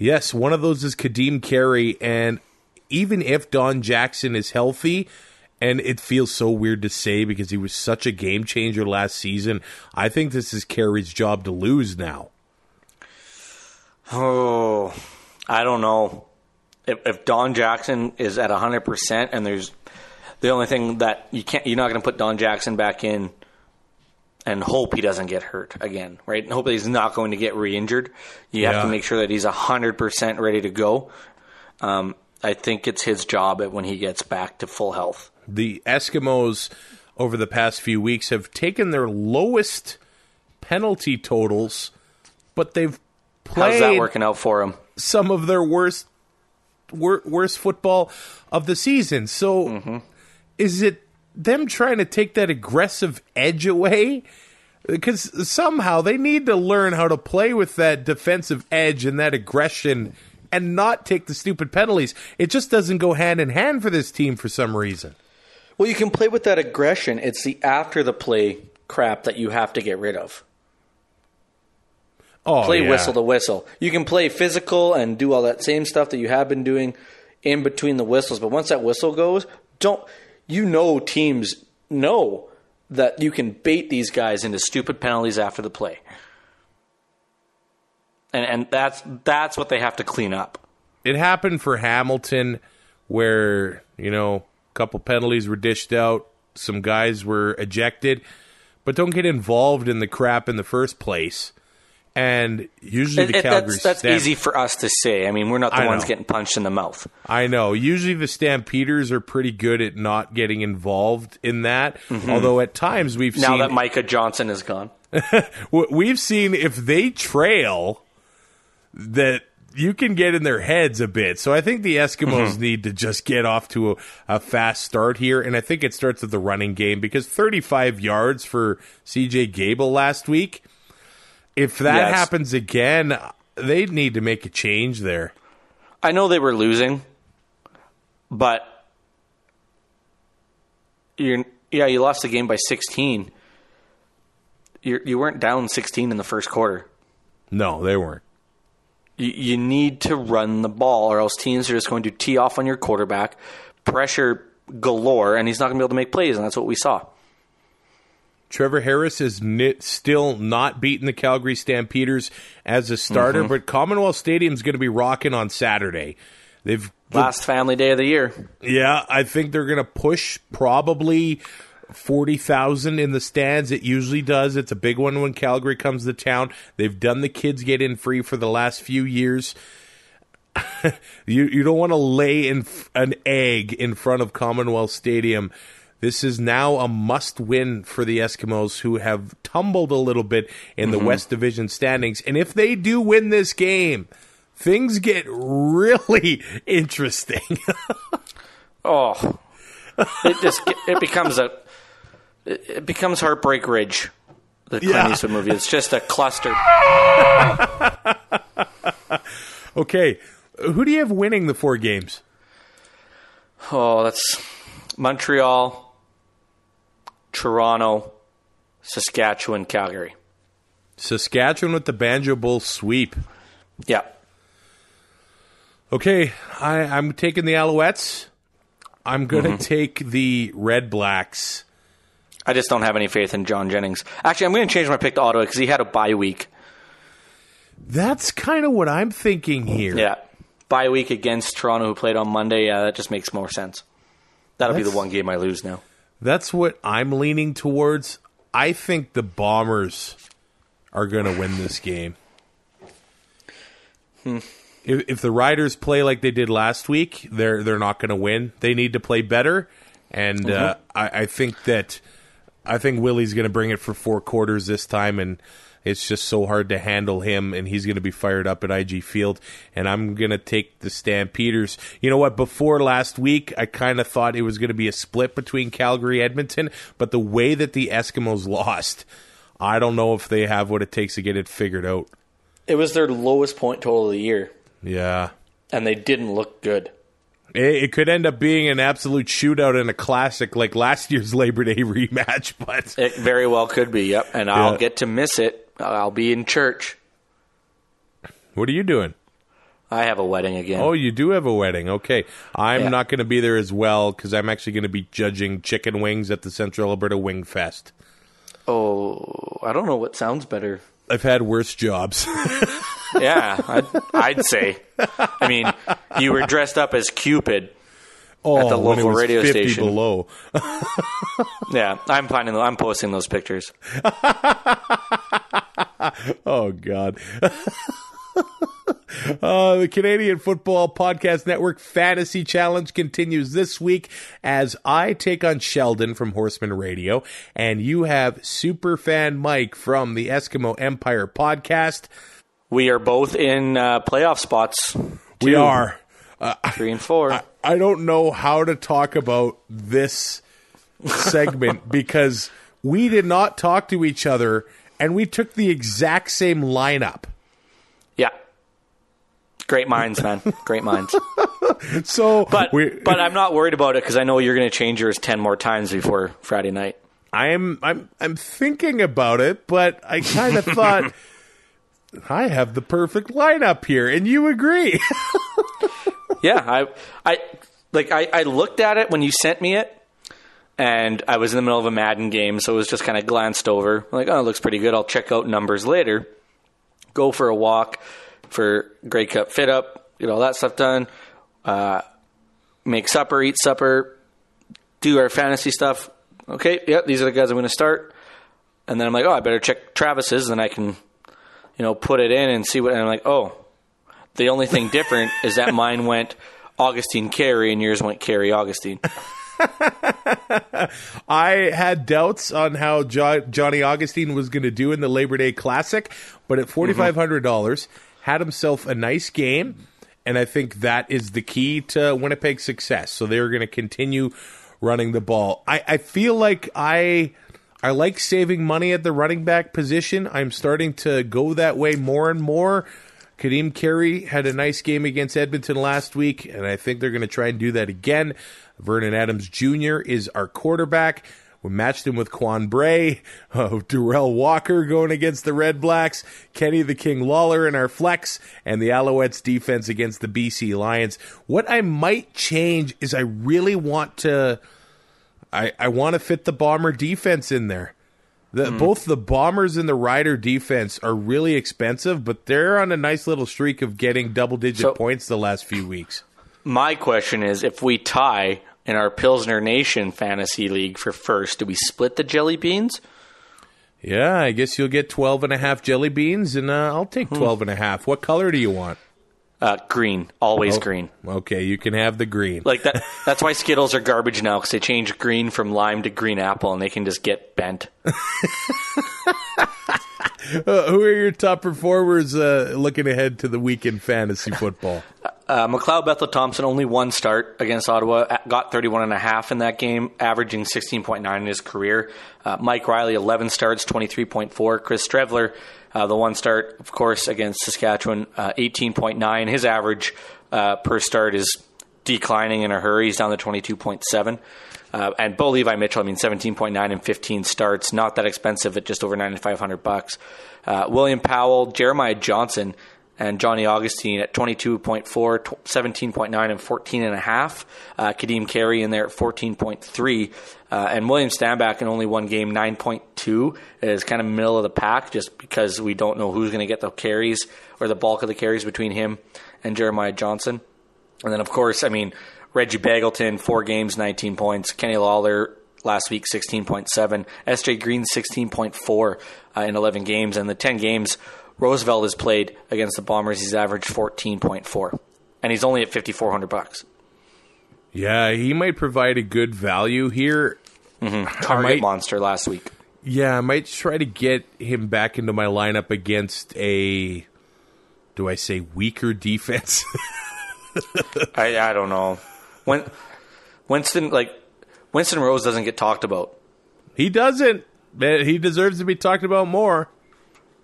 Yes, one of those is Kadeem Carey, and even if Don Jackson is healthy, and it feels so weird to say because he was such a game changer last season, I think this is Carey's job to lose now. Oh, I don't know. If, if Don Jackson is at 100% and there's the only thing that you can't, you're not going to put Don Jackson back in and hope he doesn't get hurt again, right? And hope that he's not going to get re injured. You have to make sure that he's 100% ready to go. Um, I think it's his job at when he gets back to full health. The Eskimos over the past few weeks have taken their lowest penalty totals, but they've How's that working out for him? some of their worst wor- worst football of the season. So is it them trying to take that aggressive edge away? Because somehow they need to learn how to play with that defensive edge and that aggression and not take the stupid penalties. It just doesn't go hand in hand for this team for some reason. Well, you can play with that aggression. It's the after the play crap that you have to get rid of. Oh, play yeah. whistle to whistle. You can play physical and do all that same stuff that you have been doing in between the whistles, but once that whistle goes, don't you know teams know that you can bait these guys into stupid penalties after the play. And and that's that's what they have to clean up. it happened for Hamilton where, you know, a couple penalties were dished out, some guys were ejected, but don't get involved in the crap in the first place. And usually the It- Calgary that's that's Stamp- easy for us to say. I mean, we're not the I ones know. getting punched in the mouth. I know. Usually the Stampeders are pretty good at not getting involved in that. Although at times we've Mm-hmm. Now seen that Micah Johnson is gone. we've seen if they trail that you can get in their heads a bit. So I think the Eskimos Mm-hmm. need to just get off to a, a fast start here. And I think it starts with the running game because 35 yards for CJ Gable last week. If that Yes. happens again, they need to make a change there. I know they were losing, but you're yeah, you lost the game by 16. You you weren't down 16 in the first quarter. No, they weren't. You, you need to run the ball, or else teams are just going to tee off on your quarterback, pressure galore, and he's not going to be able to make plays, and that's what we saw. Trevor Harris is nit, still not beating the Calgary Stampeders as a starter, mm-hmm. but Commonwealth Stadium's going to be rocking on Saturday. They've Last family day of the year. yeah, I think they're going to push probably 40,000 in the stands. It usually does. It's a big one when Calgary comes to town. They've done the kids get in free for the last few years. you you don't want to lay in f- an egg in front of Commonwealth Stadium. This is now a must win for the Eskimos who have tumbled a little bit in the mm-hmm. West Division standings. And if they do win this game, things get really interesting. Oh, it just it becomes a it it becomes Heartbreak Ridge, the Clint Yeah. Eastwood movie. It's just a cluster. okay, who do you have winning the four games? Oh, that's Montreal, Toronto, Saskatchewan, Calgary. Saskatchewan with the Banjo Bowl sweep. Yeah, Okay, I, I'm taking the Alouettes. I'm going to mm-hmm. take the Red Blacks. I just don't have any faith in John Jennings. Actually, I'm going to change my pick to Ottawa because he had a bye week. That's kind of what I'm thinking here. Yeah, bye week against Toronto, who played on Monday. Yeah, that just makes more sense. That'll be the one game I lose now. That's what I'm leaning towards. I think the Bombers are going to win this game. If, if the Riders play like they did last week, they're they're not going to win. They need to play better, and uh, I, I think that I think Willie's going to bring it for four quarters this time, and it's just so hard to handle him, and he's going to be fired up at IG Field, and I'm going to take the Stampeders. You know what? Before last week, I kind of thought it was going to be a split between Calgary Edmonton, but the way that the Eskimos lost, I don't know if they have what it takes to get it figured out. It was their lowest point total of the year, Yeah. and they didn't look good. It, could end up being an absolute shootout and a classic like last year's Labor Day rematch, but It very well could be. Yep, and I'll get to miss it. I'll be in church. what are you doing? I have a wedding again. Oh, you do have a wedding. Okay. I'm Yeah. not going to be there as well because I'm actually going to be judging chicken wings at the Central Alberta Wing Fest. Oh, I don't know what sounds better. I've had worse jobs. Yeah, I'd, I'd say. I mean, you were dressed up as Cupid. Oh, the when it local radio 50 station. below. Yeah, I'm finding. I'm posting those pictures. Oh, God. Uh, the Canadian Football Podcast Network Fantasy Challenge continues this week as I take on Sheldon from Horseman Radio, and you have Superfan Mike from the Eskimo Empire Podcast. We are both in uh, playoff spots. We Two, are. three and four. I don't know how to talk about this segment because we did not talk to each other and we took the exact same lineup. yeah, great minds, man. Great minds. So, But we, but I'm not worried about it because I know you're going to change yours ten more times before Friday night. I'm I'm I'm thinking about it, but I kind of thought I have the perfect lineup here, and you agree. Yeah, I I like I, I looked at it when you sent me it, and I was in the middle of a Madden game, so it was just kind of glanced over. Like, oh, it looks pretty good. I'll check out numbers later. Go for a walk for Grey Cup fit up, get all that stuff done. Uh, make supper, eat supper, do our fantasy stuff. Okay, yeah, these are the guys I'm going to start. And then I'm like, oh, I better check Travis's, then I can, you know, put it in and see what. And I'm like, oh, the only thing different is that mine went Augustine Carey and yours went Carey Augustine. I had doubts on how jo- Johnny Augustine was going to do in the Labor Day Classic, but at forty five hundred dollars, mm-hmm. had himself a nice game, and I think that is the key to Winnipeg's success. So they're going to continue running the ball. I, I feel like I I like saving money at the running back position. I'm starting to go that way more and more. Kadeem Carey had a nice game against Edmonton last week, and I think they're going to try and do that again. Vernon Adams Jr. is our quarterback. We matched him with Quan Bray, uh, Derel Walker going against the Red Blacks, Kenny the King Lawler in our flex, and the Alouettes defense against the BC Lions. What I might change is I really want to, I, I want to fit the Bomber defense in there. The, mm. Both the Bombers and the Rider defense are really expensive, but they're on a nice little streak of getting double digit so, points the last few weeks. My question is if we tie in our Pilsner Nation Fantasy League for first, do we split the jelly beans? Yeah, I guess you'll get 12 and a half jelly beans, and uh, I'll take hmm. 12 and a half. What color do you want? Uh, green, always oh, green. Okay, you can have the green. Like that. That's why Skittles are garbage now because they changed green from lime to green apple, and they can just get bent. uh, who are your top performers uh, looking ahead to the weekend fantasy football? Uh, McLeod Bethel Thompson only one start against Ottawa, got 31 and a half in that game, averaging 16.9 in his career. Uh, Mike Reilly, 11 starts, 23.4. Chris Streveler uh, the one start, of course, against Saskatchewan, uh, 18.9. His average uh, per start is declining in a hurry. He's down to 22.7. Uh, and Bo Levi Mitchell, I mean, 17.9 and 15 starts, not that expensive at just over 9,500 bucks. Uh, William Powell, Jeremiah Johnson, and Johnny Augustine at 22.4, 17.9, and 14.5. Uh, Kadeem Carey in there at 14.3. Uh, and William Stanback in only one game, 9.2, is kind of middle of the pack just because we don't know who's going to get the carries or the bulk of the carries between him and Jeremiah Johnson. And then, of course, I mean, Reggie Begelton, four games, 19 points. Kenny Lawler last week, 16.7. SJ Green, 16.4 uh, in 11 games. And the 10 games Roosevelt has played against the Bombers. He's averaged 14.4, and he's only at 5,400 bucks. Yeah, he might provide a good value here. Mm-hmm. Target might, monster last week. Yeah, I might try to get him back into my lineup against a, do I say weaker defense? I I don't know. When Winston like Winston Rose doesn't get talked about. He doesn't. He deserves to be talked about more.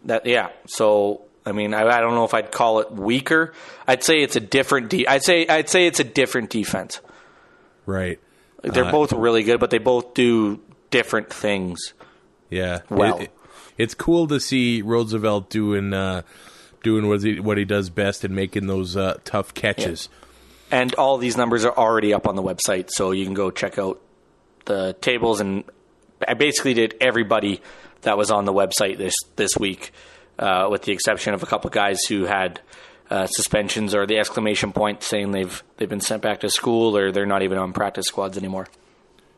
That yeah. So I mean, I, I don't know if I'd call it weaker. I'd say it's a different. De- I'd say I'd say it's a different defense. Right. They're uh, both really good, but they both do different things. Yeah. Well, it, it's cool to see Roosevelt doing uh, doing what he what he does best and making those uh, tough catches. Yeah. And all these numbers are already up on the website, so you can go check out the tables. And I basically did everybody that was on the website this this week, uh, with the exception of a couple guys who had uh, suspensions or the exclamation point saying they've they've been sent back to school or they're not even on practice squads anymore.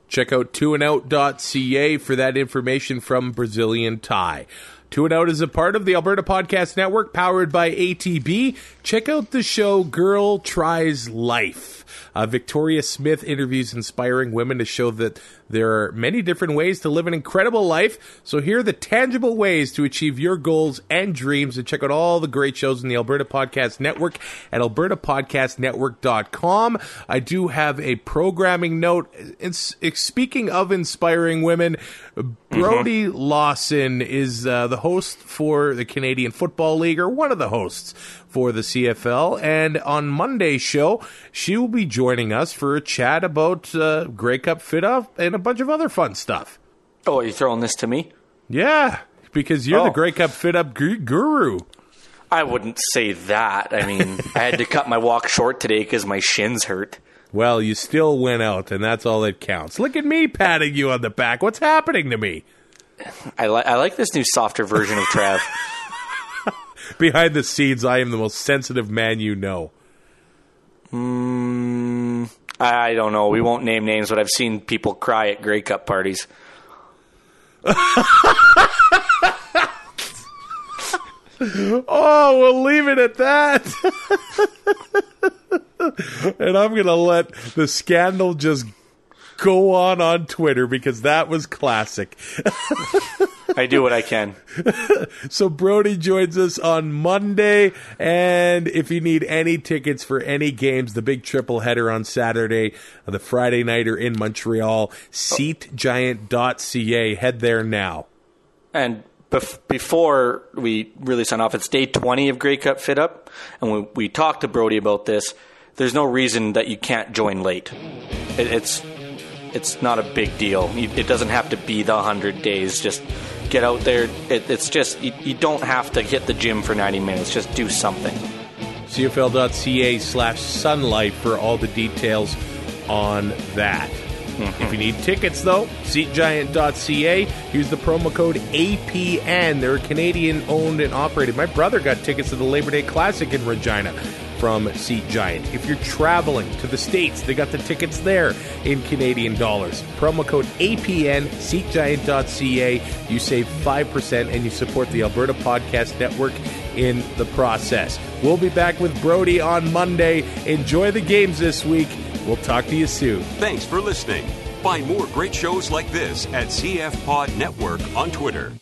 Check out twoandout.ca for that information from Brazilian Tie. Two and Out is a part of the Alberta Podcast Network powered by ATB. Check out the show Girl Tries Life. Uh, Victoria Smith interviews inspiring women to show that there are many different ways to live an incredible life. So here are the tangible ways to achieve your goals and dreams. And check out all the great shows in the Alberta Podcast Network at albertapodcastnetwork.com. I do have a programming note. It's, it's speaking of inspiring women, Brodie mm-hmm. Lawson is uh, the host for the Canadian Football League, or one of the hosts for the CFL. And on Monday's show, she will be joining us for a chat about uh, Grey Cup fit up and a bunch of other fun stuff. Oh, are you throwing this to me? Yeah, because you're oh. the Grey Cup fit up guru. I wouldn't say that. I mean, I had to cut my walk short today because my shins hurt. Well, you still went out, and that's all that counts. Look at me patting you on the back. What's happening to me? I, li- I like this new softer version of Trav. behind the scenes, I am the most sensitive man you know. Mm, I don't know. We won't name names, but I've seen people cry at Grey Cup parties. Oh, we'll leave it at that. and I'm going to let the scandal just go on on Twitter because that was classic. I do what I can. So Brodie joins us on Monday, and if you need any tickets for any games, the big triple header on Saturday, uh, the Friday nighter in Montreal, seatgiant.ca. Head there now. And bef- before we really sign off, it's day 20 of Grey Cup Fit Up, and we, we talked to Brody about this. There's no reason that you can't join late. It, it's it's not a big deal. It doesn't have to be the 100 days. Just get out there. It, it's just, you, you don't have to hit the gym for 90 minutes. Just do something. CFL.ca slash sunlight for all the details on that. Mm-hmm. If you need tickets, though, seatgiant.ca. Use the promo code APN. They're Canadian owned and operated. My brother got tickets to the Labor Day Classic in Regina from Seat Giant. If you're traveling to the States, they got the tickets there in Canadian dollars. Promo code APN, seatgiant.ca. You save 5% and you support the Alberta Podcast Network in the process. We'll be back with Brodie on Monday. Enjoy the games this week. We'll talk to you soon. Thanks for listening. Find more great shows like this at CF Pod Network on Twitter.